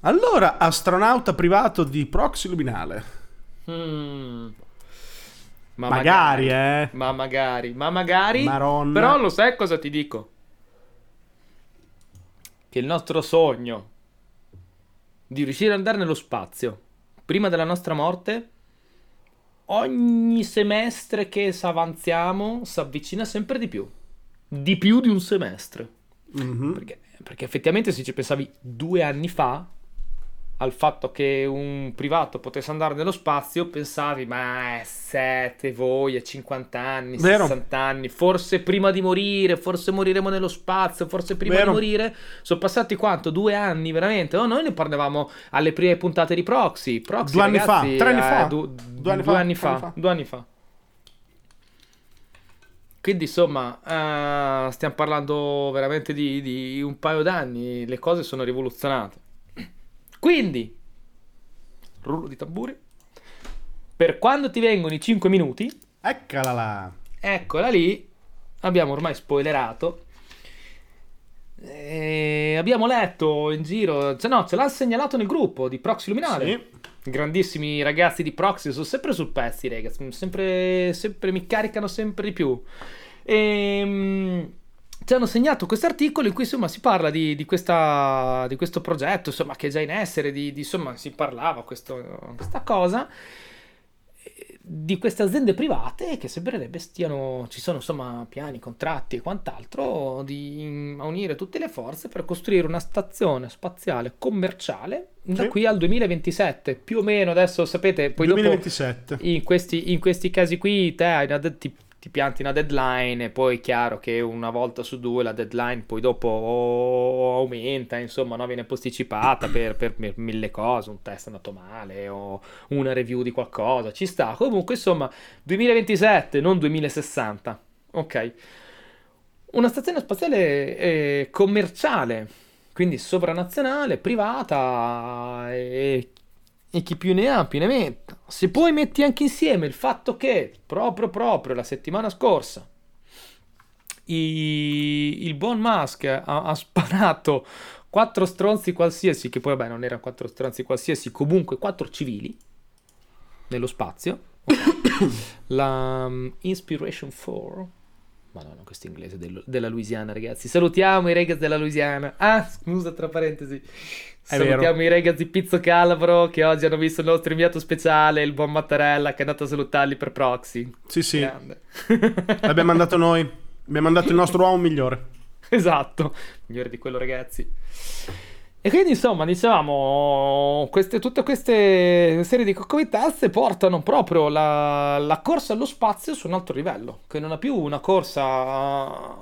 Allora, astronauta privato di proxy luminale. Mm. Ma Magari, eh. Ma magari, ma magari. Maronna. Però lo sai cosa ti dico? Che il nostro sogno di riuscire ad andare nello spazio prima della nostra morte, ogni semestre che avanziamo si avvicina sempre di più. Di più di un semestre. Mhm. Perché, perché effettivamente se ci pensavi due anni fa al fatto che un privato potesse andare nello spazio, pensavi, ma sette voi a 50 anni, Vero. 60 anni, forse prima di morire, forse moriremo nello spazio, forse prima Vero. di morire. Sono passati quanto? Due anni, veramente? Oh, noi ne parlavamo alle prime puntate di Proxy. Proxy Due anni fa, ragazzi, tre anni eh, fa. du- Due anni due fa, anni fa, anni fa. due anni fa. Quindi insomma, eh, stiamo parlando veramente di, di un paio d'anni, le cose sono rivoluzionate. Quindi, rullo di tamburi, per quando ti vengono i 5 minuti, Eccola là. eccola lì, abbiamo ormai spoilerato. E abbiamo letto in giro, cioè no, ce l'ha segnalato nel gruppo di Proxy Luminale. Sì. Grandissimi ragazzi di Proxy, sono sempre sul pezzi, ragazzi. Sempre, sempre mi caricano sempre di più. E, ci hanno segnato questo articolo in cui insomma si parla di, di questa, di questo progetto, insomma, che è già in essere, di, di- insomma, si parlava questo, questa cosa di queste aziende private che sembrerebbe stiano, ci sono insomma piani, contratti e quant'altro di a unire tutte le forze per costruire una stazione spaziale commerciale da Sì. qui al 2027, più o meno adesso sapete, poi dopo 2027. in questi, in questi casi qui te hai una ti, ti pianti una deadline e poi è chiaro che una volta su due la deadline poi dopo aumenta, insomma, no? viene posticipata per, per mi- mille cose, un test è andato male o una review di qualcosa, ci sta. Comunque, insomma, 2027, non 2060. Ok. Una stazione spaziale eh, commerciale, quindi sovranazionale, privata e, e chi più ne ha più ne metta. Se poi metti anche insieme il fatto che proprio proprio la settimana scorsa i- il buon Musk ha, ha sparato quattro stronzi qualsiasi, che poi vabbè non erano quattro stronzi qualsiasi, comunque quattro civili nello spazio. La um, Inspiration 4 Madonna, questo inglese del- della Louisiana, ragazzi. Salutiamo i ragazzi della Louisiana. Ah, scusa, tra parentesi. Salutiamo vero. i ragazzi di Pizzo Calabro che oggi hanno visto il nostro inviato speciale, il buon Mattarella, che è andato a salutarli per proxy. Sì, sì. Grande. L'abbiamo mandato noi. Abbiamo mandato il nostro uomo migliore. Esatto, migliore di quello, ragazzi. E quindi, insomma, dicevamo, queste, tutte queste serie di coccovitazze portano proprio la, la corsa allo spazio su un altro livello, che non è più una corsa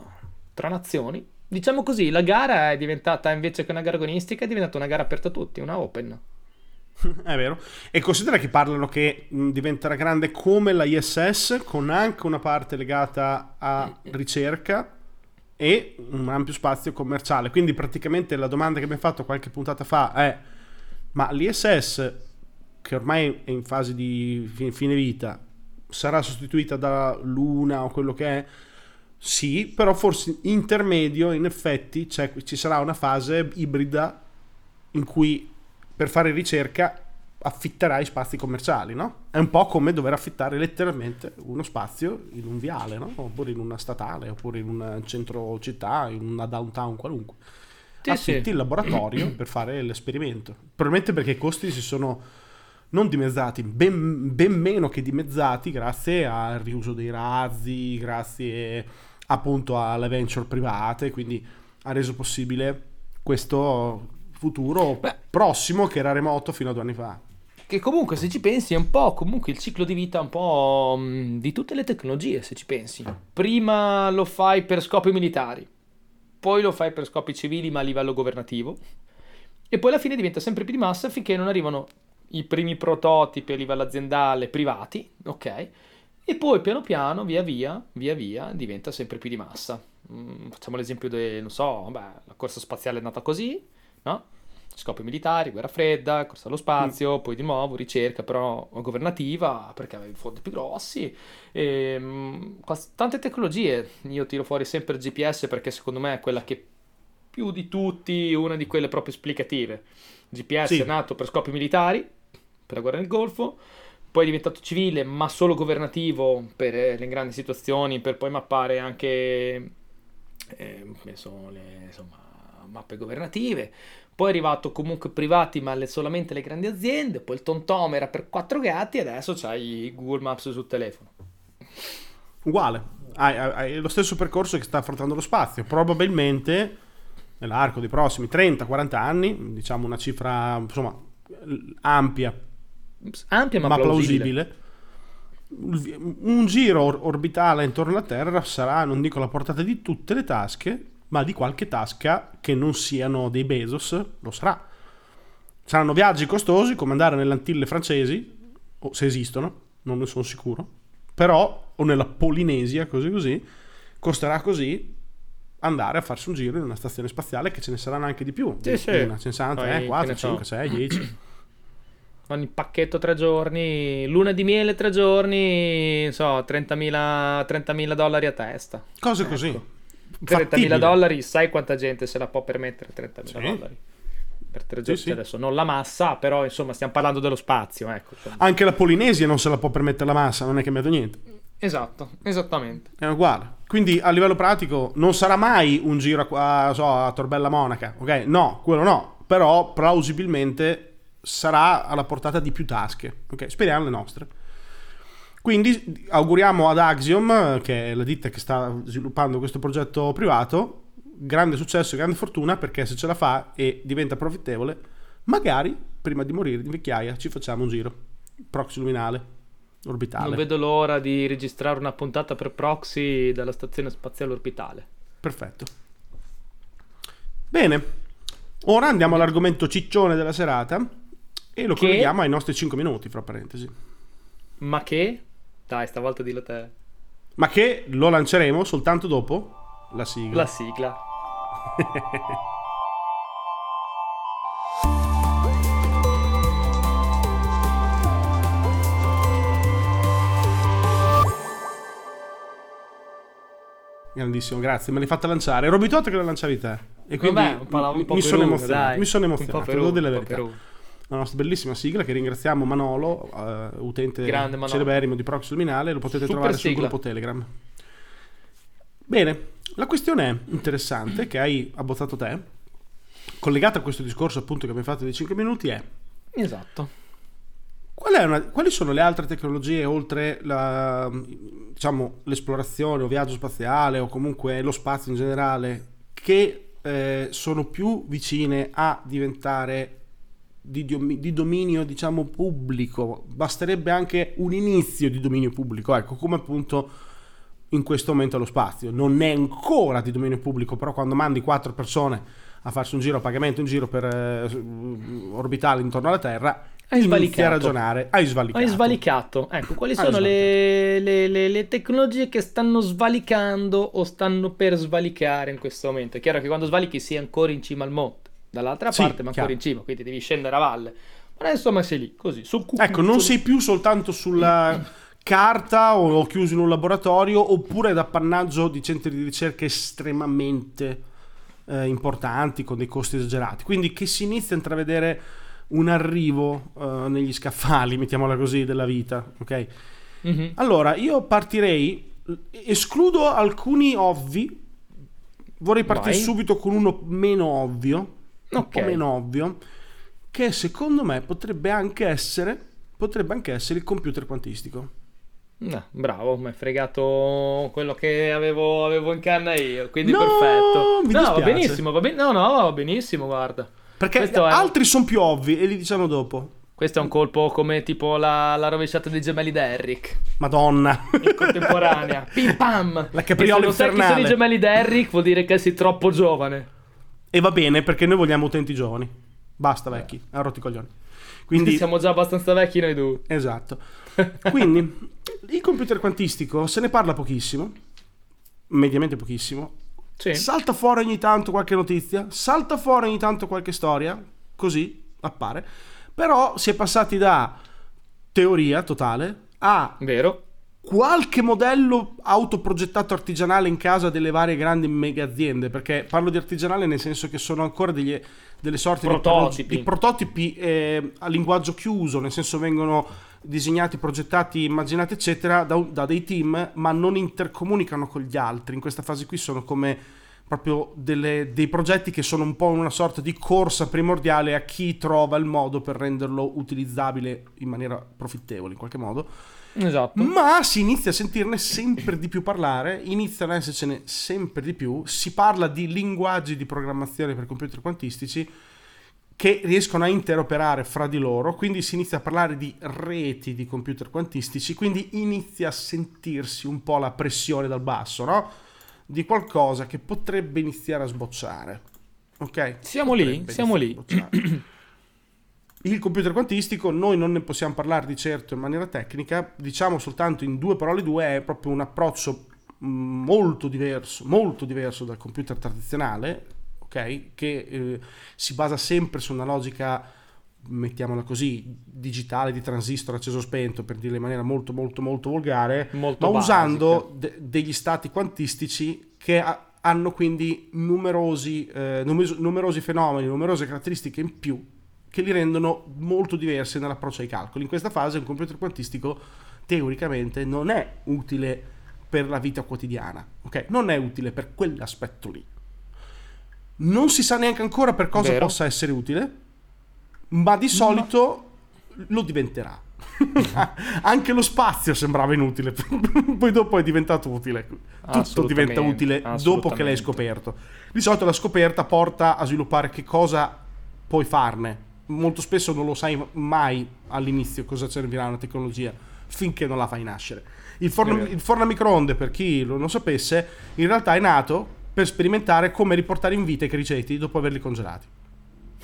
tra nazioni. Diciamo così, la gara è diventata, invece che una gara agonistica, è diventata una gara aperta a tutti, una open. È vero. E considera che parlano che diventerà grande come la ISS, con anche una parte legata a ricerca e un ampio spazio commerciale. Quindi praticamente la domanda che abbiamo fatto qualche puntata fa è: ma l'ISS, che ormai è in fase di fi- fine vita, sarà sostituita da Luna o quello che è? Sì, però forse intermedio, in effetti, c'è- ci sarà una fase ibrida in cui per fare ricerca affitterai spazi commerciali, no? È un po' come dover affittare letteralmente uno spazio in un viale, no? Oppure in una statale, oppure in un centro città, in una downtown qualunque. Sì, Affitti sì. il laboratorio per fare l'esperimento. Probabilmente perché i costi si sono non dimezzati, ben, ben meno che dimezzati grazie al riuso dei razzi, grazie appunto alle venture private, quindi ha reso possibile questo futuro Beh. prossimo che era remoto fino a due anni fa. Che comunque, se ci pensi, è un po' comunque il ciclo di vita un po' mh, di tutte le tecnologie, se ci pensi. Prima lo fai per scopi militari, poi lo fai per scopi civili ma a livello governativo, e poi alla fine diventa sempre più di massa finché non arrivano i primi prototipi a livello aziendale privati, ok? E poi piano piano, via via, via via, diventa sempre più di massa. Mm, facciamo l'esempio del, non so, vabbè, la corsa spaziale è nata così, no? Scopi militari, guerra fredda, corsa allo spazio, poi di nuovo ricerca però governativa perché avevi fondi più grossi. E, mm, quas- tante tecnologie. Io tiro fuori sempre il GPS perché secondo me è quella che più di tutti una di quelle proprio esplicative. GPS Sì. è nato per scopi militari, per la guerra nel Golfo, poi è diventato civile, ma solo governativo per eh, le grandi situazioni, per poi mappare anche eh, penso, le insomma, mappe governative. Poi è arrivato comunque privati, ma le- solamente le grandi aziende. Poi il TomTom era per quattro gatti, e adesso c'hai Google Maps sul telefono. Uguale, hai, hai- lo stesso percorso che sta affrontando lo spazio. Probabilmente nell'arco dei prossimi 30-40 anni, diciamo una cifra insomma ampia Ampia ma, ma, plausibile. plausibile. Un giro or- orbitale intorno alla Terra sarà, non dico alla portata di tutte le tasche, ma di qualche tasca che non siano dei Bezos, lo sarà. Saranno viaggi costosi come andare nelle Antille francesi, o se esistono, non ne sono sicuro, però, o nella Polinesia, così così, costerà così andare a farsi un giro in una stazione spaziale che ce ne saranno anche di più. Sì, sì. Una, ce ne saranno Poi, 3, che 4, ne so. 5, 6, 10. Ogni pacchetto tre giorni, luna di miele tre giorni, so, 30.000 30.000 dollari a testa. Cose così. Ecco. 30.000 Fattibile. dollari, sai quanta gente se la può permettere 30.000 Sì. dollari? Per tre Sì, giorni, sì. adesso non la massa, però insomma stiamo parlando dello spazio, ecco. Anche la Polinesia non se la può permettere la massa, non è cambiato niente. Esatto, esattamente. È uguale. Quindi a livello pratico non sarà mai un giro a, a- so, a Torbella Monaca, ok? No, quello no. Però plausibilmente sarà alla portata di più tasche, ok? Speriamo le nostre. Quindi auguriamo ad Axiom, che è la ditta che sta sviluppando questo progetto privato, grande successo e grande fortuna perché se ce la fa e diventa profittevole, magari prima di morire di vecchiaia ci facciamo un giro proxy luminale orbitale. Non vedo l'ora di registrare una puntata per proxy dalla stazione spaziale orbitale. Perfetto. Bene, ora andiamo all'argomento ciccione della serata e lo Che? colleghiamo ai nostri 5 minuti, fra parentesi. Ma che? Dai, stavolta dillo te. Ma che lo lanceremo soltanto dopo la sigla. La sigla. Grandissimo, grazie, me l'hai fatta lanciare. Ero abituato che la lanciavi te. E quindi Vabbè, un mi, po' mi per sono emozionato. Mi sono Un po' emozionato, devo dire la verità. La nostra bellissima sigla che ringraziamo Manolo, eh, utente Grande Manolo. celeberrimo di Proxy Luminale, lo potete Super trovare sul sigla. gruppo Telegram. Bene, la questione interessante che hai abbozzato te, collegata a questo discorso appunto che abbiamo fatto dei 5 minuti, è Esatto. qual una- quali sono le altre tecnologie oltre la, diciamo, l'esplorazione o viaggio spaziale o comunque lo spazio in generale che eh, sono più vicine a diventare di, di dominio diciamo pubblico. Basterebbe anche un inizio di dominio pubblico ecco come appunto in questo momento lo spazio. Non è ancora di dominio pubblico però quando mandi quattro persone a farsi un giro a pagamento un giro per eh, orbitale intorno alla Terra Hai a ragionare. Hai svalicato. Hai svalicato. Ecco, quali sono le, le- le- le tecnologie che stanno svalicando o stanno per svalicare in questo momento? È chiaro che quando svalichi sei ancora in cima al monte, dall'altra Sì, parte ma ancora chiaro. in cima, quindi devi scendere a valle. Ma insomma sei lì, così, sul cucuzzolo. Ecco, non sei più soltanto sulla carta o chiuso in un laboratorio oppure ad appannaggio di centri di ricerca estremamente eh, importanti con dei costi esagerati. Quindi che si inizia a intravedere un arrivo eh, negli scaffali, mettiamola così, della vita, ok? Mhm. Allora, io partirei, escludo alcuni ovvi, vorrei partire Vai. subito con uno meno ovvio, un Ok. po' meno ovvio, che secondo me potrebbe anche essere, potrebbe anche essere il computer quantistico. No, bravo, mi hai fregato quello che avevo, avevo in canna io, quindi No, perfetto. mi no, va benissimo, va ben- no, no, va benissimo, guarda. Perché Questo è- altri sono più ovvi e li diciamo dopo. Questo è un colpo come tipo la, la rovesciata dei gemelli Derrick. Madonna. in contemporanea. Pim pam! La capriola E se non sai chi sono infernale. i gemelli Derrick vuol dire che sei troppo giovane. E va bene perché noi vogliamo utenti giovani. Basta vecchi, ha rotti coglioni. Quindi Quindi siamo già abbastanza vecchi noi due. Esatto. Quindi il computer quantistico se ne parla pochissimo, mediamente pochissimo. Sì. Salta fuori ogni tanto qualche notizia, salta fuori ogni tanto qualche storia, così appare. Però si è passati da teoria totale a Vero? Qualche modello autoprogettato artigianale in casa delle varie grandi mega aziende, perché parlo di artigianale nel senso che sono ancora degli, delle sorte prototipi. di, prototipi eh, a linguaggio chiuso, nel senso vengono disegnati, progettati, immaginati eccetera da, da dei team, ma non intercomunicano con gli altri. In questa fase qui sono come proprio delle, dei progetti che sono un po' una sorta di corsa primordiale a chi trova il modo per renderlo utilizzabile in maniera profittevole in qualche modo. Esatto. Ma si inizia a sentirne sempre di più parlare, iniziano ad essercene sempre di più, si parla di linguaggi di programmazione per computer quantistici che riescono a interoperare fra di loro, quindi si inizia a parlare di reti di computer quantistici, quindi inizia a sentirsi un po' la pressione dal basso, no? Di qualcosa che potrebbe iniziare a sbocciare. Ok? Siamo potrebbe lì, siamo lì. Il computer quantistico, noi non ne possiamo parlare di certo in maniera tecnica, diciamo soltanto in due parole due, è proprio un approccio mm, molto diverso, molto diverso dal computer tradizionale, ok? Che eh, si basa sempre su una logica, mettiamola così, digitale di transistor acceso spento, per dirla in maniera molto molto molto volgare, molto ma basica. usando de- degli stati quantistici che ha- hanno quindi numerosi, eh, numerosi fenomeni, numerose caratteristiche in più che li rendono molto diversi nell'approccio ai calcoli. In questa fase un computer quantistico teoricamente non è utile per la vita quotidiana, ok? Non è utile per quell'aspetto lì. Non si sa neanche ancora per cosa Vero. possa essere utile, ma di solito ma... lo diventerà. Anche lo spazio sembrava inutile, poi dopo è diventato utile. Tutto diventa utile dopo che l'hai scoperto. Di solito la scoperta porta a sviluppare che cosa puoi farne. Molto spesso non lo sai mai all'inizio cosa servirà una tecnologia finché non la fai nascere. Il forno, il forno a microonde, per chi lo non sapesse, in realtà è nato per sperimentare come riportare in vita i criceti dopo averli congelati.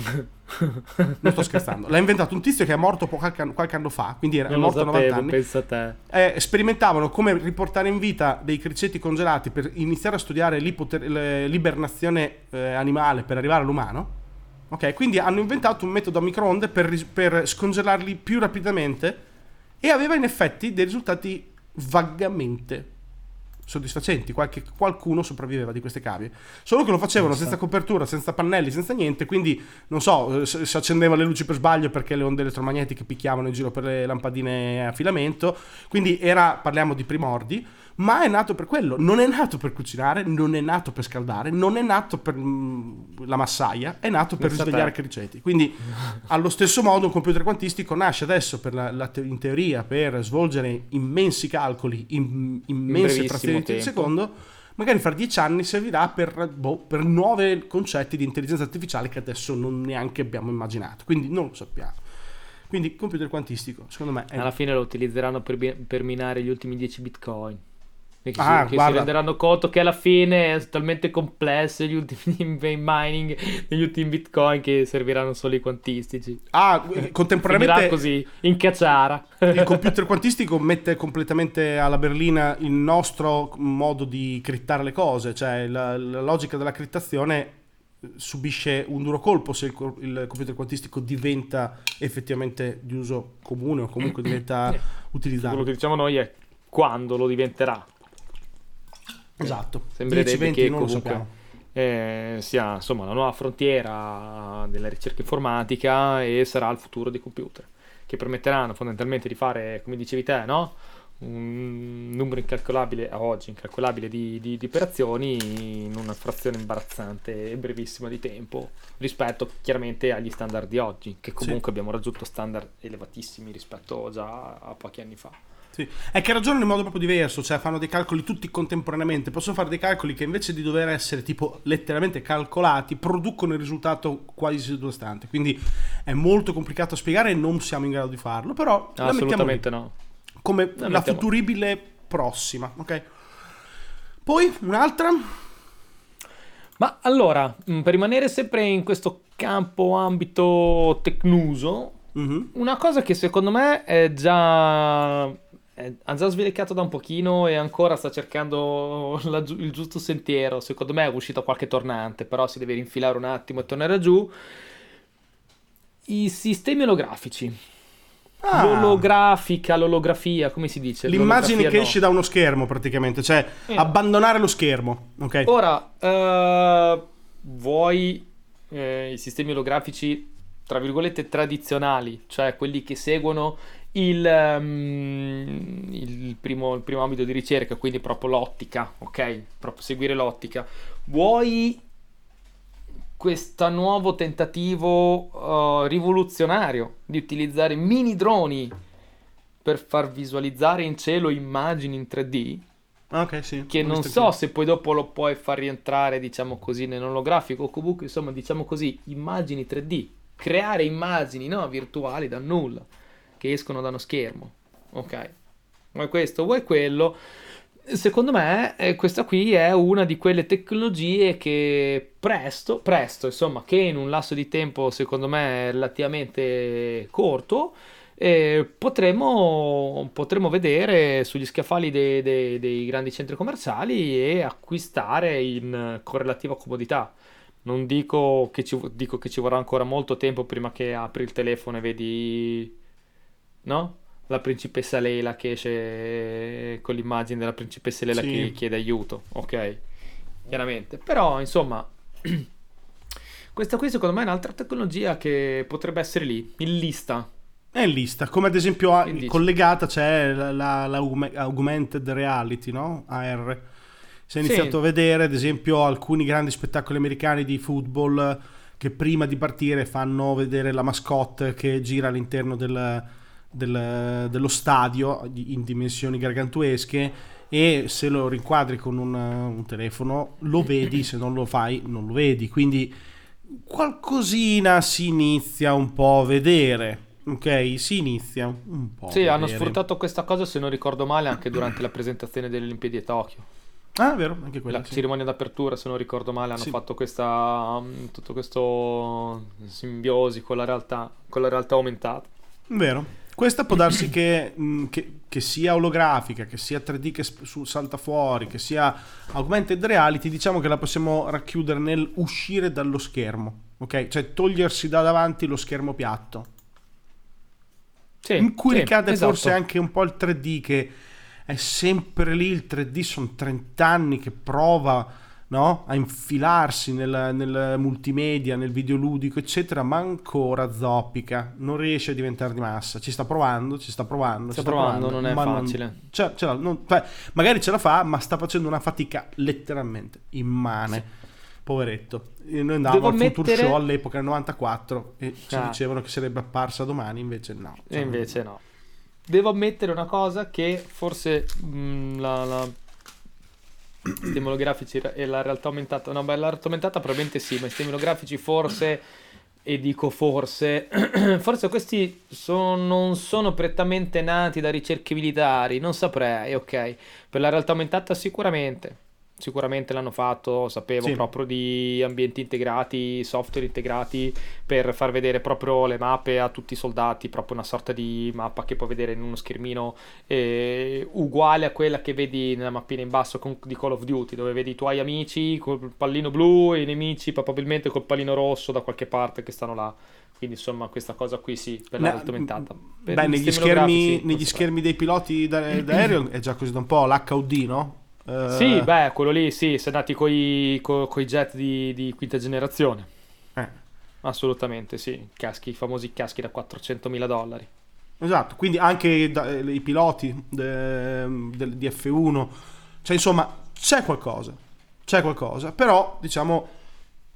non sto scherzando. L'ha inventato un tizio che è morto qualche anno, qualche anno fa, quindi era non morto a 90 sapevo, anni. Pensa a te. Eh, sperimentavano come riportare in vita dei criceti congelati per iniziare a studiare l'ibernazione eh, animale per arrivare all'umano. Ok, quindi hanno inventato un metodo a microonde per, per scongelarli più rapidamente e aveva in effetti dei risultati vagamente soddisfacenti, Qualche, qualcuno sopravviveva di queste cavie. Solo che lo facevano senza copertura, senza pannelli, senza niente, quindi non so, si accendevano le luci per sbaglio perché le onde elettromagnetiche picchiavano in giro per le lampadine a filamento, quindi era, parliamo di primordi, ma è nato per quello, non è nato per cucinare, non è nato per scaldare, non è nato per mh, la massaia, è nato per Pensa risvegliare criceti. Quindi allo stesso modo un computer quantistico nasce adesso per la, la te- in teoria per svolgere immensi calcoli in immense brevissimo frazioni di secondo, magari fra dieci anni servirà per, boh, per nuovi concetti di intelligenza artificiale che adesso non neanche abbiamo immaginato, quindi non lo sappiamo. Quindi computer quantistico, secondo me, è Alla fine lo utilizzeranno per, per minare gli ultimi 10 bitcoin. Perché Ah, si, che si renderanno conto che alla fine è talmente complesso gli ultimi mining degli ultimi bitcoin che serviranno solo i quantistici. Ah, contemporaneamente così, in cacciara. il computer quantistico mette completamente alla berlina il nostro modo di crittare le cose, cioè la, la logica della crittazione subisce un duro colpo se il, il computer quantistico diventa effettivamente di uso comune o comunque diventa Quello utilizzabile. che diciamo noi è quando lo diventerà. Esatto. Sembrerebbe 10-20 che non lo comunque eh, sia insomma la nuova frontiera della ricerca informatica e sarà il futuro dei computer che permetteranno fondamentalmente di fare, come dicevi te, no? un numero incalcolabile a oggi, incalcolabile di, di- di operazioni in una frazione imbarazzante e brevissima di tempo rispetto chiaramente agli standard di oggi, che comunque abbiamo raggiunto standard elevatissimi rispetto già a pochi anni fa. Sì. È che ragionano in modo proprio diverso, cioè fanno dei calcoli tutti contemporaneamente, possono fare dei calcoli che invece di dover essere tipo letteralmente calcolati, producono il risultato quasi sottostante. Quindi è molto complicato da spiegare e non siamo in grado di farlo, però lì Assolutamente no. come La la futuribile prossima, ok? Poi un'altra? Ma allora, mh, per rimanere sempre in questo campo ambito tecnuso, Mhm. una cosa che secondo me è già ha già svelecchiato da un pochino e ancora sta cercando la il giusto sentiero. Secondo me è uscito qualche tornante, però si deve rinfilare un attimo e tornare giù. I sistemi olografici. Ah. L'olografica, l'olografia, come si dice? L'immagine che no. esce da uno schermo praticamente, cioè Eh. abbandonare lo schermo, ok? Ora, eh, vuoi eh, i sistemi olografici, tra virgolette, tradizionali, cioè quelli che seguono il, ehm, il primo, il primo ambito di ricerca, quindi proprio l'ottica, ok? Proprio seguire l'ottica. Vuoi questo nuovo tentativo eh, rivoluzionario di utilizzare mini droni per far visualizzare in cielo immagini in 3D? Ok, sì. che non so se poi dopo lo puoi far rientrare, diciamo così, nell'olografico o comunque, insomma, diciamo così, immagini 3D, creare immagini, no, virtuali da nulla, che escono da uno schermo. Ok. Vuoi questo, vuoi quello. Secondo me eh, questa qui è una di quelle tecnologie che presto, presto, insomma, che in un lasso di tempo secondo me relativamente corto, eh, potremo, potremo vedere sugli scaffali dei, dei- dei grandi centri commerciali e acquistare in correlativa comodità. Non dico che ci, dico che ci vorrà ancora molto tempo prima che apri il telefono e vedi, no? La principessa Leila che esce con l'immagine della principessa Leila Sì. che chiede aiuto, ok? Chiaramente. Però, insomma, questa qui secondo me è un'altra tecnologia che potrebbe essere lì, in lista. È in lista, come ad esempio a- collegata c'è la, la- la augmented reality, no? AR. Si è Sì. iniziato a vedere, ad esempio, alcuni grandi spettacoli americani di football che prima di partire fanno vedere la mascotte che gira all'interno del- del- dello stadio di- in dimensioni gargantuesche e se lo rinquadri con un, un telefono lo vedi, se non lo fai non lo vedi. Quindi qualcosina si inizia un po' a vedere. Ok, si inizia un po'. a Sì, hanno sfruttato questa cosa, se non ricordo male, anche durante la presentazione delle Olimpiadi a Tokyo. Ah, vero, anche quella. La sì. cerimonia d'apertura, se non ricordo male, hanno Sì. fatto questa um, tutto questo simbiosi con la realtà, con la realtà aumentata. Vero. Questa può darsi che, mh, che- che sia olografica, che sia 3D che su- salta fuori, che sia augmented reality, diciamo che la possiamo racchiudere nel uscire dallo schermo, ok? Cioè togliersi da davanti lo schermo piatto. Sì, in cui sì, ricade esatto. forse anche un po' il 3D che è sempre lì, il 3D sono 30 anni che prova no? a infilarsi nel, nel multimedia, nel videoludico, eccetera, ma ancora zoppica, non riesce a diventare di massa. Ci sta provando, ci sta provando. Sta ci sta provando, non è facile. cioè, ce la- non- cioè, magari ce la fa, ma sta facendo una fatica letteralmente immane. Poveretto. E noi andavamo Devo al Future mettere- Show all'epoca nel 94 e ci Ah. dicevano che sarebbe apparsa domani, invece no. E Cioè, invece no. Devo ammettere una cosa che forse mh, la, la sistemi olografici e la realtà aumentata, no, beh, la realtà aumentata probabilmente sì, ma i sistemi olografici forse, e dico forse, forse questi sono- non sono prettamente nati da ricerche militari, non saprei, ok. Per la realtà aumentata sicuramente. Sicuramente l'hanno fatto, sapevo Sì. proprio di ambienti integrati, software integrati per far vedere proprio le mappe a tutti i soldati, proprio una sorta di mappa che puoi vedere in uno schermino eh, uguale a quella che vedi nella mappina in basso con- di Call of Duty, dove vedi i tuoi amici col pallino blu e i nemici probabilmente col pallino rosso da qualche parte che stanno là. Quindi insomma questa cosa qui sì, per realtà aumentata. Per Beh, negli schermi, negli schermi dei piloti da- d'aereo è già così da un po' l'HUD, no? Eh, Sì, beh, quello lì sì, se nati coi, co- coi jet di, di quinta generazione. eh, Assolutamente sì, caschi, i famosi caschi da 400.000 dollari. esatto, quindi anche da- eh, i piloti de- del- di F1, cioè insomma c'è qualcosa, c'è qualcosa, però diciamo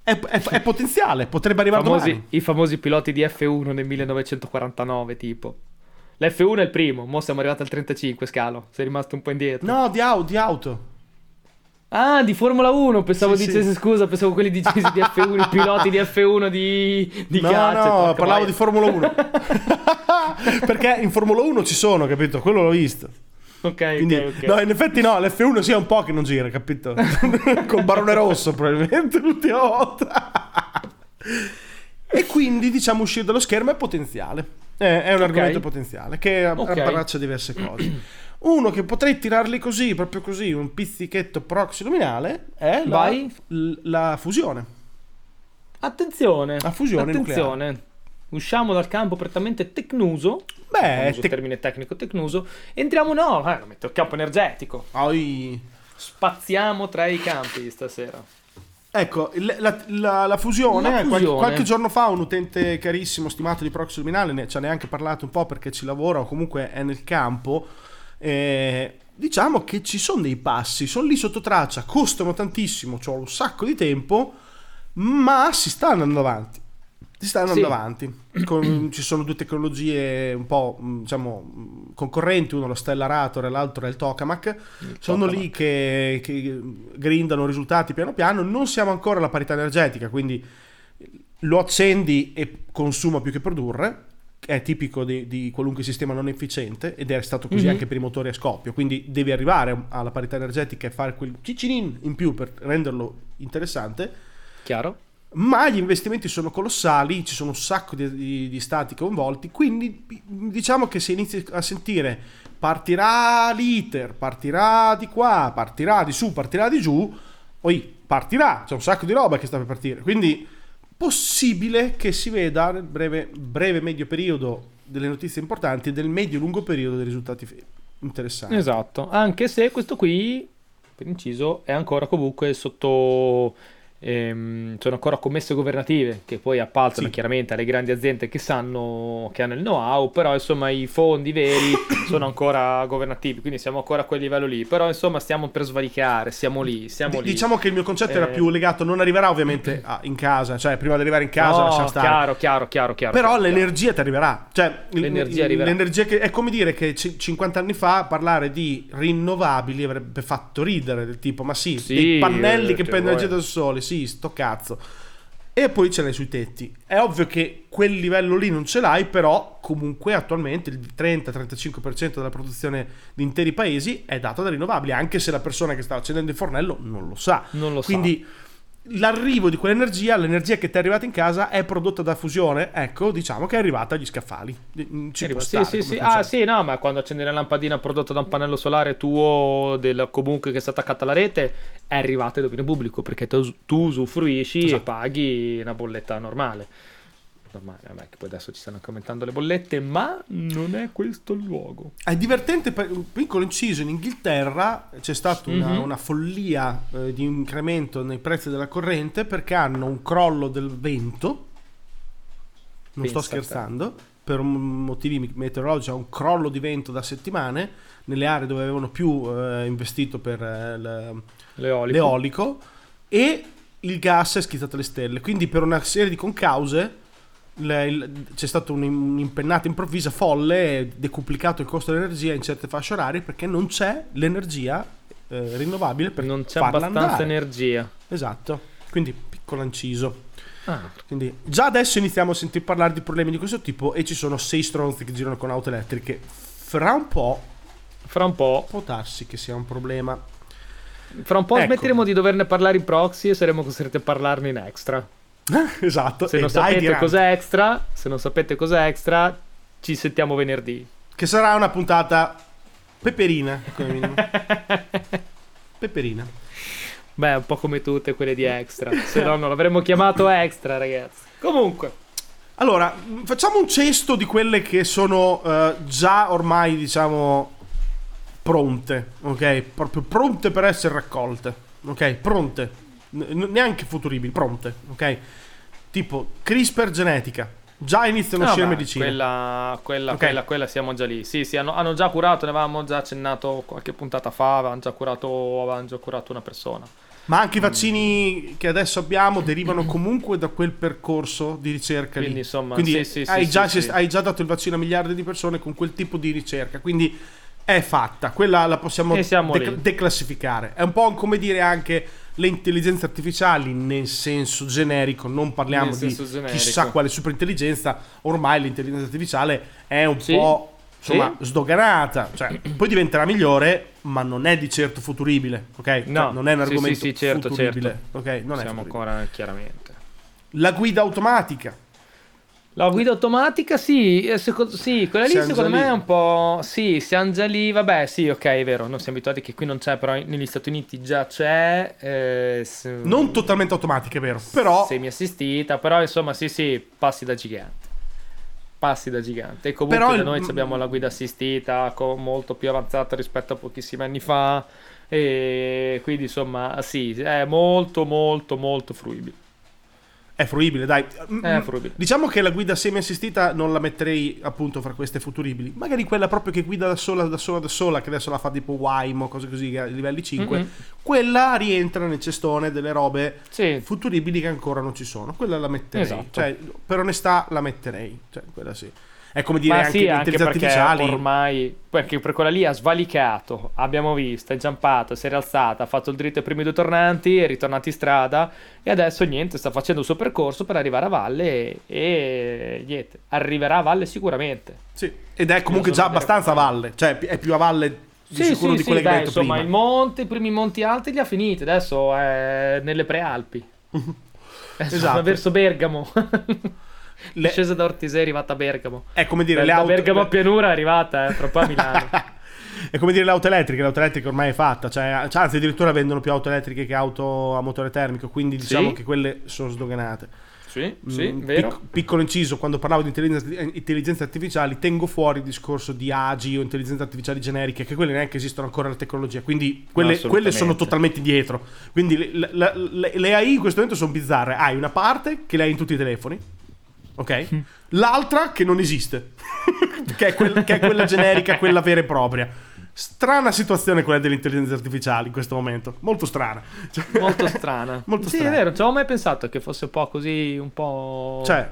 è, è- è potenziale, potrebbe arrivare Famosi- domani. I famosi piloti di F1 nel 1949, tipo. L'F1 è il primo, mo siamo arrivati al 35, scalo. Sei rimasto un po' indietro. No, di, au- di auto. Ah, di Formula 1, pensavo Sì, dicessi sì. scusa, pensavo quelli dicessi di F1, i piloti di F1 di, di no, calcio. no, porca parlavo boia. di Formula 1. Perché in Formula 1 ci sono, capito? Quello l'ho visto. ok, Quindi, ok, ok. no, in effetti no, l'F1 sia un po' che non gira, capito? Col Barone Rosso probabilmente l'ultima volta. E quindi diciamo uscire dallo schermo è potenziale. È, è un Ok. argomento potenziale che ab- Ok. abbraccia diverse cose. Uno che potrei tirarli così, proprio così, un pizzichetto proxy luminale, è la, l- la fusione. Attenzione. La fusione Attenzione. usciamo dal campo prettamente tecnuso, Beh, tec- termine tecnico tecnuso, entriamo no, eh, metto il campo energetico. Poi- Spaziamo tra i campi stasera. Ecco, la, la- la fusione, eh, qualche, fusione. qualche giorno fa un utente carissimo, stimato di Proxy Luminale, ne, ci ha neanche parlato un po' perché ci lavora o comunque è nel campo. eh, diciamo che ci sono dei passi, sono lì sotto traccia, costano tantissimo, ci vuole un sacco di tempo, ma si sta andando avanti. Si sta andando Sì. avanti. Con- ci sono due tecnologie un po' mh, diciamo mh, concorrenti, uno è lo Stellarator e l'altro è il Tokamak. Sono Tokamak. lì che, che grindano risultati piano piano. Non siamo ancora alla parità energetica, quindi lo accendi e consuma più che produrre. È tipico di, di qualunque sistema non efficiente ed è stato così Mhm. anche per i motori a scoppio. Quindi devi arrivare alla parità energetica e fare quel cicinin in più per renderlo interessante. Chiaro? Ma gli investimenti sono colossali, ci sono un sacco di, di- di stati coinvolti, quindi diciamo che se inizi a sentire partirà l'iter, partirà di qua, partirà di su, partirà di giù, poi partirà, c'è un sacco di roba che sta per partire, quindi possibile che si veda nel breve, breve medio periodo delle notizie importanti e del medio lungo periodo dei risultati interessanti. Esatto, anche se questo qui, per inciso, è ancora comunque sotto... ehm, sono ancora commesse governative che poi appaltano Sì. chiaramente alle grandi aziende che sanno che hanno il know-how, però insomma i fondi veri sono ancora governativi, quindi siamo ancora a quel livello lì. Però insomma stiamo per svaricare, siamo lì, siamo Di- lì. Diciamo che il mio concetto era Eh. più legato, non arriverà ovviamente a- in casa, cioè prima di arrivare in casa no, lascia stare. chiaro, chiaro, chiaro, chiaro. Però chiaro, chiaro. l'energia ti arriverà. Cioè, L'energia il- arriverà. l'energia che, è come dire che c- 50 anni fa parlare di rinnovabili avrebbe fatto ridere, del tipo, ma sì, Sì, dei pannelli eh, che che prendono energia dal sole, sì, sto cazzo. E poi ce l'hai sui tetti. È ovvio che quel livello lì non ce l'hai, però comunque attualmente il 30-35% della produzione di interi paesi è data da rinnovabili, anche se la persona che sta accendendo il fornello non lo sa. Non lo sa. L'arrivo di quell'energia, l'energia che ti è arrivata in casa è prodotta da fusione, ecco, diciamo che è arrivata agli scaffali. Mm, Ci può sì, sì, sì. Ah, sì, no, ma quando accendi la lampadina prodotta da un pannello solare tuo, del, comunque che è stata attaccata alla rete, è arrivata in dominio pubblico perché tu, tu usufruisci e Esatto. paghi una bolletta normale. Normale, vabbè, che poi adesso ci stanno commentando le bollette, ma non è questo il luogo. È divertente, per un piccolo inciso, in Inghilterra c'è stata una, Mhm. una follia eh, di incremento nei prezzi della corrente perché hanno un crollo del vento, non sto Pensa te. scherzando, per motivi meteorologici, ha un crollo di vento da settimane nelle aree dove avevano più eh, investito per eh, L'eolico. l'eolico e il gas è schizzato alle stelle. Quindi per una serie di concause c'è stata un- un'impennata improvvisa folle, decuplicato il costo dell'energia in certe fasce orarie perché non c'è l'energia eh, rinnovabile per non c'è abbastanza andare. energia. Esatto. Quindi piccolo inciso. Ah, Quindi già adesso iniziamo a sentir parlare di problemi di questo tipo e ci sono sei stronzi che girano con auto elettriche. Fra un po' fra un po', può darsi che sia un problema. fra un po' Ecco. smetteremo di doverne parlare in proxy e saremo costretti a parlarne in extra. esatto. Se non sapete cos'è extra, se non sapete cos'è extra, ci sentiamo venerdì. Che sarà una puntata peperina, come minimo. peperina. Beh, un po' come tutte quelle di extra. Se no, non l'avremmo chiamato extra, ragazzi. Comunque, Allora, facciamo un cesto di quelle che sono eh, già ormai, diciamo, pronte, ok? Proprio pronte per essere raccolte, ok? Pronte, neanche futuribili, pronte, ok? Tipo CRISPR genetica, già iniziano a uscire medicine. Quella, quella, Ok. quella, quella siamo già lì. Sì, sì, hanno, hanno già curato, ne avevamo già accennato qualche puntata fa, avevano già curato, avevano già curato una persona. Ma anche i vaccini che adesso abbiamo derivano comunque da quel percorso di ricerca lì. Quindi, insomma, Quindi sì, sì, hai, sì, già, hai già dato il vaccino a miliardi di persone con quel tipo di ricerca. Quindi è fatta, quella la possiamo siamo dec- lì. declassificare. È un po' come dire anche le intelligenze artificiali nel senso generico, non parliamo di generico. chissà quale superintelligenza, ormai l'intelligenza artificiale è un Sì. po' insomma Sì. sdoganata, cioè, poi diventerà migliore, ma non è di certo futuribile, ok? Cioè, No. non è un Sì, argomento sì, sì, certo, futuribile, ok? Non è Siamo futuribile. ancora chiaramente. La guida automatica. La guida automatica, sì, eh, seco- sì quella lì Siamo secondo me lì. è un po'. Sì, siamo già lì. Vabbè, sì, ok, è vero. Noi siamo abituati che qui non c'è, però negli Stati Uniti già c'è. eh, s- Non totalmente automatica, è vero, però Semi assistita, però insomma, sì, sì, passi da gigante. passi da gigante. E comunque Però da il- noi abbiamo la guida assistita co- molto più avanzata rispetto a pochissimi anni fa. E quindi insomma, sì, è molto, molto, molto fruibile. È fruibile, dai. È fruibile. Diciamo che la guida semi-assistita non la metterei appunto fra queste futuribili. Magari quella proprio che guida da sola, da sola, da sola, che adesso la fa tipo Waymo, cose così, a livelli 5. Mm-mm. Quella rientra nel cestone delle robe Sì, futuribili che ancora non ci sono. Quella la metterei. Esatto. Cioè, per onestà la metterei. Cioè, quella sì. È come dire ma anche sì, anche artificiali. ormai, perché per quella lì ha svalicato, abbiamo visto, è inciampata, si è rialzata, ha fatto il dritto ai primi due tornanti, è ritornato in strada e adesso niente, sta facendo il suo percorso per arrivare a valle e, e niente, arriverà a valle sicuramente. Sì. Ed è comunque già abbastanza a valle. Cioè, è più a valle di Sì, sicuro sì, di sì, quelle che hai dai, detto insomma, prima. il monte, i primi monti alti li ha finiti, adesso è nelle prealpi. Esatto. verso Bergamo. Le- Scesa da Ortisei è arrivata a Bergamo. È come dire, Da- le da auto... Bergamo a Pianura è arrivata, eh, tra a Milano. È come dire le auto elettriche, l'auto elettrica ormai è fatta, cioè, cioè, anzi addirittura vendono più auto elettriche che auto a motore termico, quindi diciamo Sì. che quelle sono sdoganate. sì, sì, Mm, vero. pic- piccolo inciso, quando parlavo di intelligenza, intelligenze artificiali tengo fuori il discorso di AGI o intelligenze artificiali generiche, che quelle neanche esistono ancora nella tecnologia, quindi quelle, assolutamente. quelle sono totalmente indietro. Quindi le, le- le- le AI in questo momento sono bizzarre, hai una parte che le hai in tutti i telefoni, ok? Mm. L'altra che non esiste, che, è quel- che è quella generica, quella vera e propria. Strana situazione quella delle intelligenze artificiali in questo momento, molto strana. Cioè- Molto strana. Molto sì, strana. è vero, non ci avevo mai pensato che fosse un po' così, un po'... Cioè,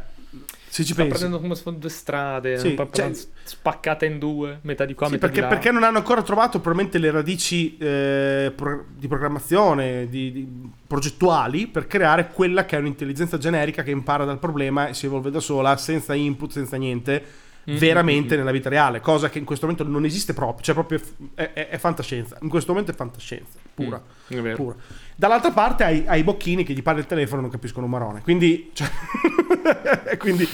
se ci sta pensi. prendendo come fossero due strade, Sì, cioè- spaccata in due, metà di qua, Sì, metà perché, di là. perché non hanno ancora trovato probabilmente le radici eh, pro- di programmazione, di, di- progettuali, per creare quella che è un'intelligenza generica che impara dal problema e si evolve da sola, senza input, senza niente, Mm, veramente nella vita reale, cosa che in questo momento non esiste proprio, cioè proprio è, è- è fantascienza, in questo momento è fantascienza, pura. mm, pura. Dall'altra parte hai, hai i bocchini che gli parli il telefono e non capiscono un marone, quindi, cioè, quindi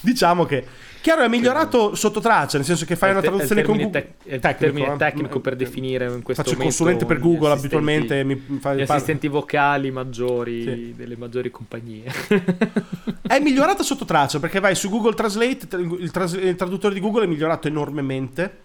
diciamo che... Chiaro, è migliorato sotto traccia, nel senso che fai una traduzione con Google. tec- è il termine eh. tecnico per Eh, definire in questo Faccio il momento consulente per Google abitualmente. Mi fa, Gli assistenti vocali maggiori Sì. delle maggiori compagnie. È migliorata sotto traccia perché vai su Google Translate, il, tras- il traduttore di Google è migliorato enormemente.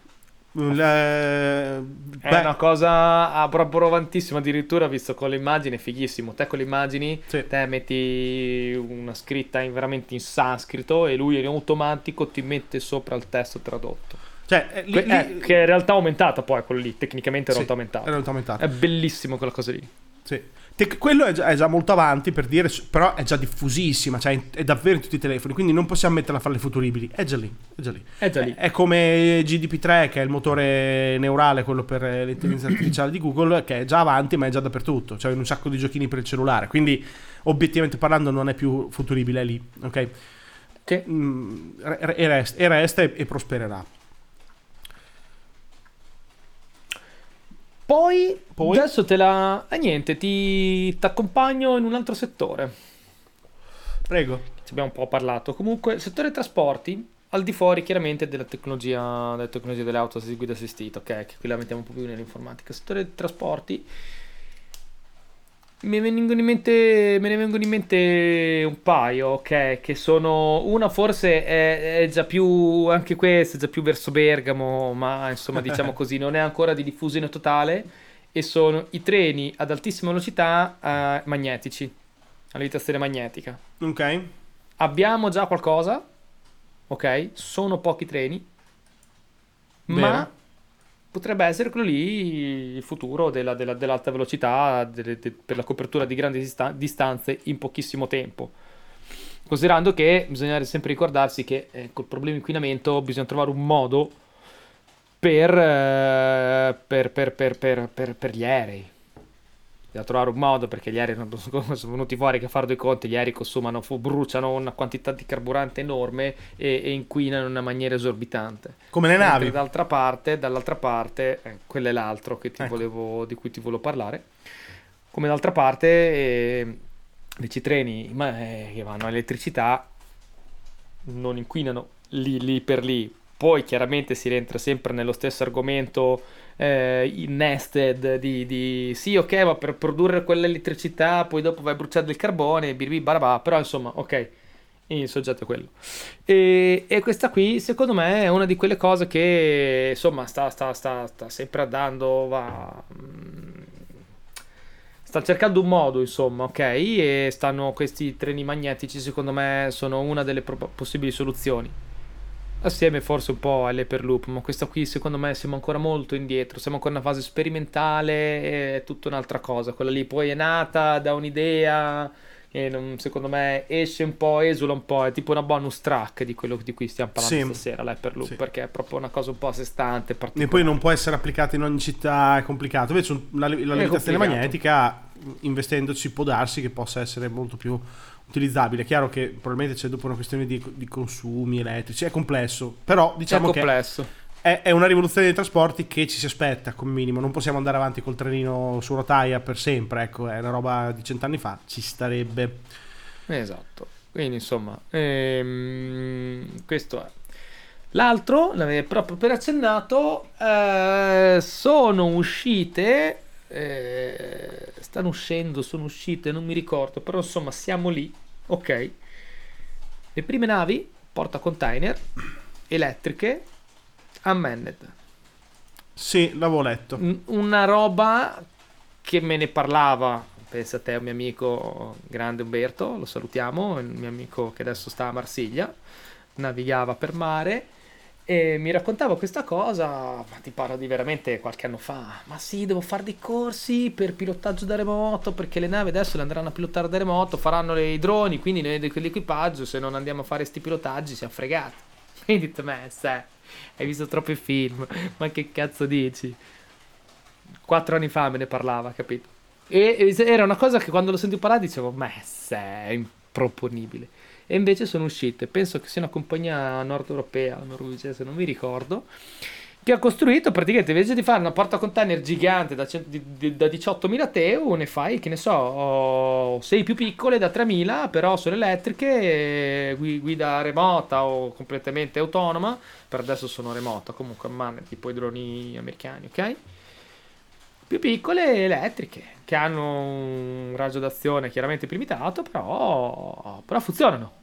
Il, eh, È beh, una cosa proprio avantissima, addirittura visto con le immagini, è fighissimo. Te con le immagini, Sì. te metti una scritta in- veramente in sanscrito e lui in automatico ti mette sopra il testo tradotto. cioè, eh, lì- Que- lì- eh, che in realtà è aumentato poi quello lì, tecnicamente è sì, realtà era aumentato. È bellissimo quella cosa lì. Sì. Te- quello è già, è già molto avanti per dire, però è già diffusissima, cioè è davvero in tutti i telefoni, quindi non possiamo metterla a fare le futuribili. È già lì, è già lì. È già lì. È come GDP3, che è il motore neurale, quello per eh, l'intelligenza artificiale di Google, che è già avanti, ma è già dappertutto. Cioè in un sacco di giochini per il cellulare. Quindi, obiettivamente parlando, non è più futuribile, è lì. Ok? Che Mm, e, rest- e resta e, e prospererà. Poi, Poi? adesso te la... E niente, ti accompagno in un altro settore. Prego. Ci abbiamo un po' parlato. Comunque, settore trasporti, al di fuori chiaramente della tecnologia, della tecnologia delle auto di guida assistita, ok? Che qui la mettiamo un po' più nell'informatica. Settore trasporti, mi vengono in mente, me ne vengono in mente un paio, ok? Che sono, una forse è, è già più, anche questa è già più verso Bergamo, ma insomma diciamo così, non è ancora di diffusione totale, e sono i treni ad altissima velocità eh, magnetici, a levitazione magnetica. Ok. Abbiamo già qualcosa, ok? Sono pochi treni, Vero. ma potrebbe essere quello lì il futuro della- della- dell'alta velocità delle- de- per la copertura di grandi dista- distanze in pochissimo tempo. Considerando che bisogna sempre ricordarsi che eh, col problema inquinamento bisogna trovare un modo per, eh, per, per, per gli aerei. Bisogna trovare un modo perché gli aerei sono venuti fuori che a fare due conti, gli aerei consumano, bruciano una quantità di carburante enorme e, e inquinano in una maniera esorbitante. Come le navi. D'altra parte, dall'altra parte, eh, quello è l'altro che ti Ecco. volevo- di cui ti volevo parlare. Come d'altra parte, eh, invece i treni ma, eh, che vanno all'elettricità non inquinano lì, lì per lì. Poi chiaramente si rientra sempre nello stesso argomento eh, nested di, di sì, ok, ma per produrre quell'elettricità poi dopo vai a bruciare del carbone, birbi barabà, però insomma, ok, Il soggetto è quello. E, e, questa qui, secondo me, è una di quelle cose che, insomma, sta, sta, sta, sta sempre andando, va... Mm, sta cercando un modo, insomma, ok? E stanno questi treni magnetici, secondo me, sono una delle pro- possibili soluzioni. Assieme forse un po' all'Hyperloop, ma questa qui secondo me siamo ancora molto indietro, siamo ancora in una fase sperimentale, è tutta un'altra cosa. Quella lì poi è nata da un'idea e non, secondo me esce un po', esula un po', è tipo una bonus track di quello di cui stiamo parlando sì. stasera, l'Hyperloop, sì. perché è proprio una cosa un po' a sé stante. E poi non può essere applicata in ogni città, è complicato. Invece la, la levitazione magnetica, investendoci, può darsi che possa essere molto più utilizzabile. È chiaro che probabilmente c'è dopo una questione di, di consumi elettrici, è complesso, però diciamo che è, è, una rivoluzione dei trasporti che ci si aspetta come minimo. Non possiamo andare avanti col trenino su rotaia per sempre, ecco, è una roba di cent'anni fa, ci starebbe. Esatto. Quindi insomma, ehm, questo è. L'altro, proprio per accennato, eh, sono uscite, eh, stanno uscendo, sono uscite, non mi ricordo, però insomma siamo lì, ok. Le prime navi, porta container, elettriche, Unmanned. Sì, l'avevo letto. Una roba che me ne parlava, pensa a te, un mio amico grande Umberto, lo salutiamo, il mio amico che adesso sta a Marsiglia, navigava per mare e mi raccontava questa cosa, ma ti parlo di veramente qualche anno fa. Ma sì, devo fare dei corsi per pilotaggio da remoto, perché le navi adesso le andranno a pilotare da remoto, faranno i droni, quindi noi dell'equipaggio, se non andiamo a fare questi pilotaggi siamo fregati. Quindi dite me, sai hai visto troppi film, ma che cazzo dici? Quattro anni fa me ne parlava, capito? E era una cosa che quando lo sentivo parlare dicevo, ma è improponibile. E invece sono uscite, penso che sia una compagnia nord europea, norvegese, non mi ricordo, che ha costruito praticamente invece di fare una porta container gigante da, da 18.000 TEU ne fai che ne so 6 più piccole da 3.000 però sono elettriche guida remota o completamente autonoma per adesso sono remota comunque a mano tipo i droni americani ok più piccole elettriche che hanno un raggio d'azione chiaramente più limitato però, però funzionano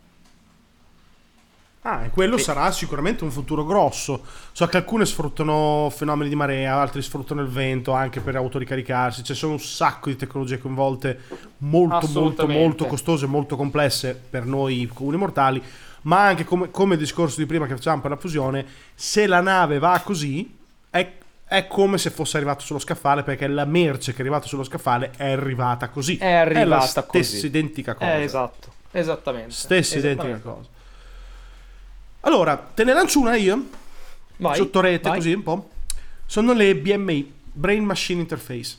Ah, e quello sì. sarà sicuramente un futuro grosso. So che alcune sfruttano fenomeni di marea, altri sfruttano il vento anche per autoricaricarsi. Ci sono un sacco di tecnologie coinvolte molto, molto, molto costose, molto complesse per noi comuni mortali. Ma anche come, come discorso di prima che facciamo per la fusione, se la nave va così, è, è come se fosse arrivato sullo scaffale perché la merce che è arrivata sullo scaffale è arrivata così. È arrivata è la stessa così. identica cosa. Eh, esatto, esattamente. Stessa identica cosa. Allora, te ne lancio una io. Vai, sotto rete vai. così un po'. Sono le BMI, Brain Machine Interface.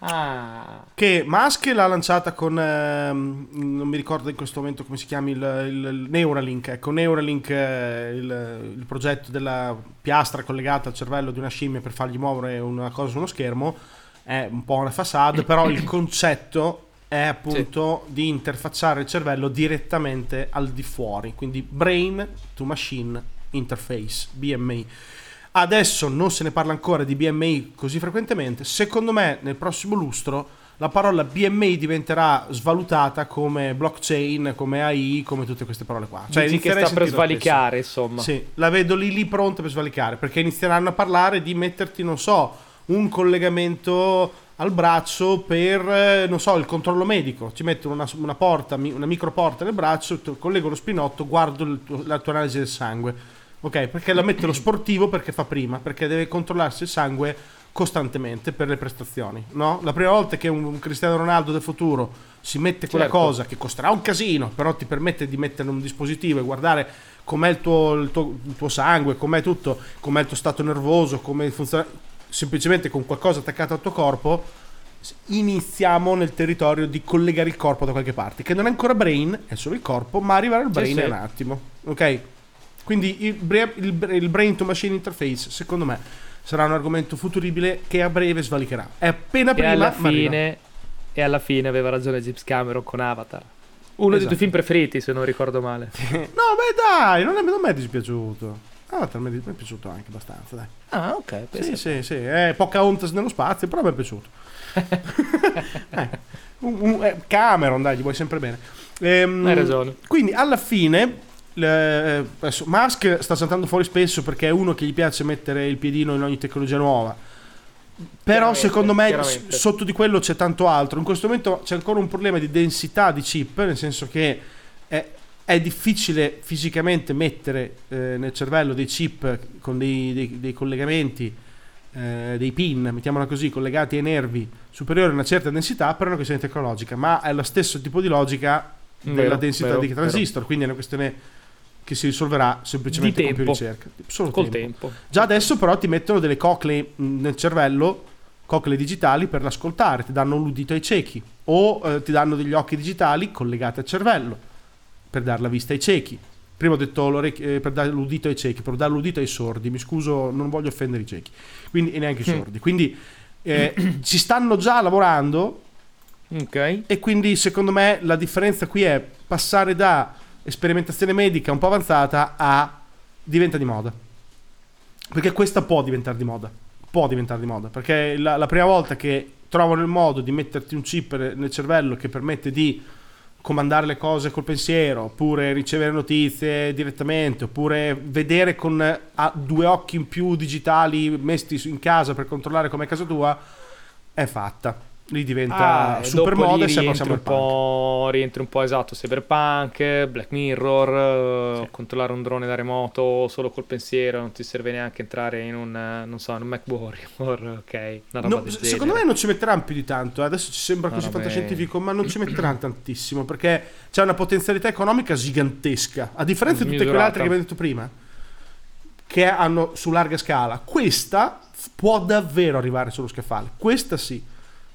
Ah. Che Musk l'ha lanciata con, ehm, non mi ricordo in questo momento come si chiama, il, il, il Neuralink. Ecco, Neuralink, eh, il, il, progetto della piastra collegata al cervello di una scimmia per fargli muovere una cosa su uno schermo, è un po' una facade, però il concetto è appunto sì. di interfacciare il cervello direttamente al di fuori, quindi Brain to Machine Interface, BMI. Adesso non se ne parla ancora di BMI così frequentemente, secondo me nel prossimo lustro la parola BMI diventerà svalutata come blockchain, come AI, come tutte queste parole qua. Cioè, Dici che sta per svalicare, insomma. Sì, la vedo lì lì pronta per svalicare, perché inizieranno a parlare di metterti, non so, un collegamento al braccio per, eh, non so, il controllo medico. Ci mettono una, una porta, una micro porta nel braccio, collego lo spinotto, guardo tuo, la tua analisi del sangue. Ok, perché la mette lo sportivo perché fa prima, perché deve controllarsi il sangue costantemente per le prestazioni. No? La prima volta che un, Cristiano Ronaldo del futuro si mette quella certo. cosa che costerà un casino, però ti permette di mettere un dispositivo e guardare com'è il tuo, il tuo, il tuo sangue, com'è tutto, com'è il tuo stato nervoso, come funziona semplicemente con qualcosa attaccato al tuo corpo, iniziamo nel territorio di collegare il corpo da qualche parte, che non è ancora brain, è solo il corpo, ma arrivare al brain sì, è un attimo. Ok? Quindi il, il, il brain to machine interface, secondo me, sarà un argomento futuribile che a breve svalicherà. È appena e prima, alla fine, E alla fine aveva ragione James Cameron con Avatar. Uno esatto. dei tuoi film preferiti, se non ricordo male. no, beh, dai, non, è, non mi è dispiaciuto. Avatar mi è piaciuto anche abbastanza, dai. Ah, ok. Sì, sì, sì. È Pocahontas nello spazio, però mi è piaciuto. eh, un, un, eh, Cameron, dai, gli vuoi sempre bene. Ehm, Hai ragione. Quindi alla fine le- adesso, Musk sta saltando fuori spesso perché è uno che gli piace mettere il piedino in ogni tecnologia nuova. Però secondo me sotto di quello c'è tanto altro. In questo momento c'è ancora un problema di densità di chip, nel senso che è, è difficile fisicamente mettere eh, nel cervello dei chip con dei, dei- dei collegamenti, eh, dei pin, mettiamola così, collegati ai nervi superiori a una certa densità per una questione tecnologica, ma è lo stesso tipo di logica della Vero, densità vero, di transistor, quindi è una questione che si risolverà semplicemente con più ricerca. Solo Col tempo. tempo. Già adesso però ti mettono delle coclee mh, nel cervello, coclee digitali per l'ascoltare, ti danno l'udito ai ciechi o eh, ti danno degli occhi digitali collegati al cervello per dare la vista ai ciechi. Prima ho detto eh, per dare l'udito ai ciechi, per dare l'udito ai sordi, mi scuso, non voglio offendere i ciechi, quindi, e neanche i Mm. sordi. Quindi eh, ci stanno già lavorando Ok. e quindi secondo me la differenza qui è passare da sperimentazione medica un po' avanzata a diventa di moda. Perché questa può diventare di moda. Può diventare di moda. Perché la, la prima volta che trovano il modo di metterti un chip nel cervello che permette di comandare le cose col pensiero, oppure ricevere notizie direttamente, oppure vedere con due occhi in più digitali messi in casa per controllare com'è casa tua, è fatta. Lì diventa Ah, super moda e siamo, un po', rientri un po' esatto, Cyberpunk, Black Mirror, eh, controllare un drone da remoto solo col pensiero, non ti serve neanche entrare in un, eh, non so, in un Mac Warrior, ok, No, secondo me non ci metteranno più di tanto. eh. Adesso ci sembra così fantascientifico, ma non ci metteranno tantissimo perché c'è una potenzialità economica gigantesca. A differenza di tutte quelle altre che abbiamo detto prima, che hanno su larga scala, questa può davvero arrivare sullo scaffale. Questa sì.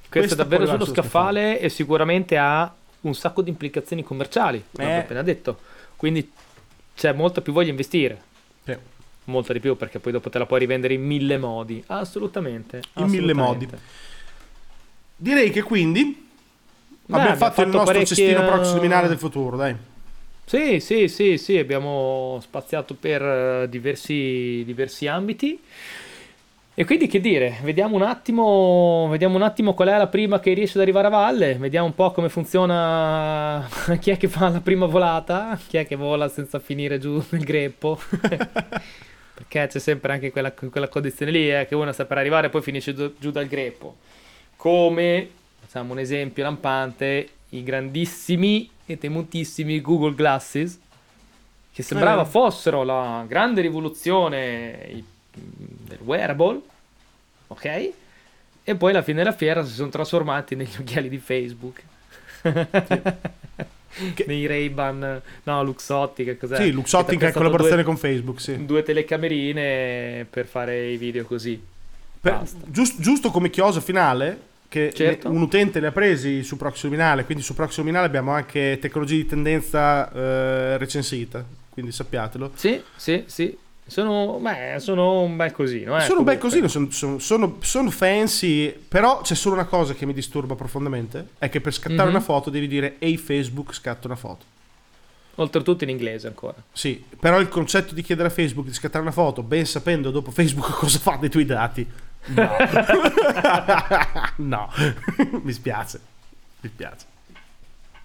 Questo è davvero sullo arrivare scaffale e sicuramente ha un sacco di implicazioni commerciali, come Eh. ho appena detto. Quindi c'è molta più voglia di investire. Sì. Molta di più perché poi dopo te la puoi rivendere in mille modi. Assolutamente. In mille modi. assolutamente. Direi che quindi Beh, abbiamo abbiamo fatto il fatto nostro parecchie- cestino proximinale del futuro, dai. Sì, sì, sì, sì, abbiamo spaziato per eh, diversi, diversi ambiti. E quindi che dire, vediamo un attimo, vediamo un attimo qual è la prima che riesce ad arrivare a valle, vediamo un po' come funziona, chi è che fa la prima volata, chi è che vola senza finire giù nel greppo. Perché c'è sempre anche quella, quella condizione lì, eh, che uno sta per arrivare e poi finisce giù, dal greppo. Come, facciamo un esempio lampante, i grandissimi e temutissimi Google Glasses, che sembrava Eh. fossero la grande rivoluzione del wearable, ok? E poi alla fine della fiera si sono trasformati negli occhiali di Facebook. Che- Nei Ray-Ban, no, Luxottica, cos'è? Sì, Luxottica Che in collaborazione due- con Facebook, sì. Due telecamerine per fare i video così. Per- Basta. gius- giusto come chiosa finale, che Certo. un utente le ha presi su Proxluminale, quindi su Proxluminale abbiamo anche tecnologie di tendenza eh, recensita, quindi sappiatelo. Sì, sì, sì. Sono, beh, sono un bel cosino. Eh, sono un bel cosino, sono, sono- sono- sono fancy, però c'è solo una cosa che mi disturba profondamente, è che per scattare Mhm. una foto devi dire ehi Facebook scatta una foto. Oltretutto in inglese ancora. Sì, però il concetto di chiedere a Facebook di scattare una foto, ben sapendo dopo Facebook cosa fa dei tuoi dati, no. no, mi spiace, mi spiace.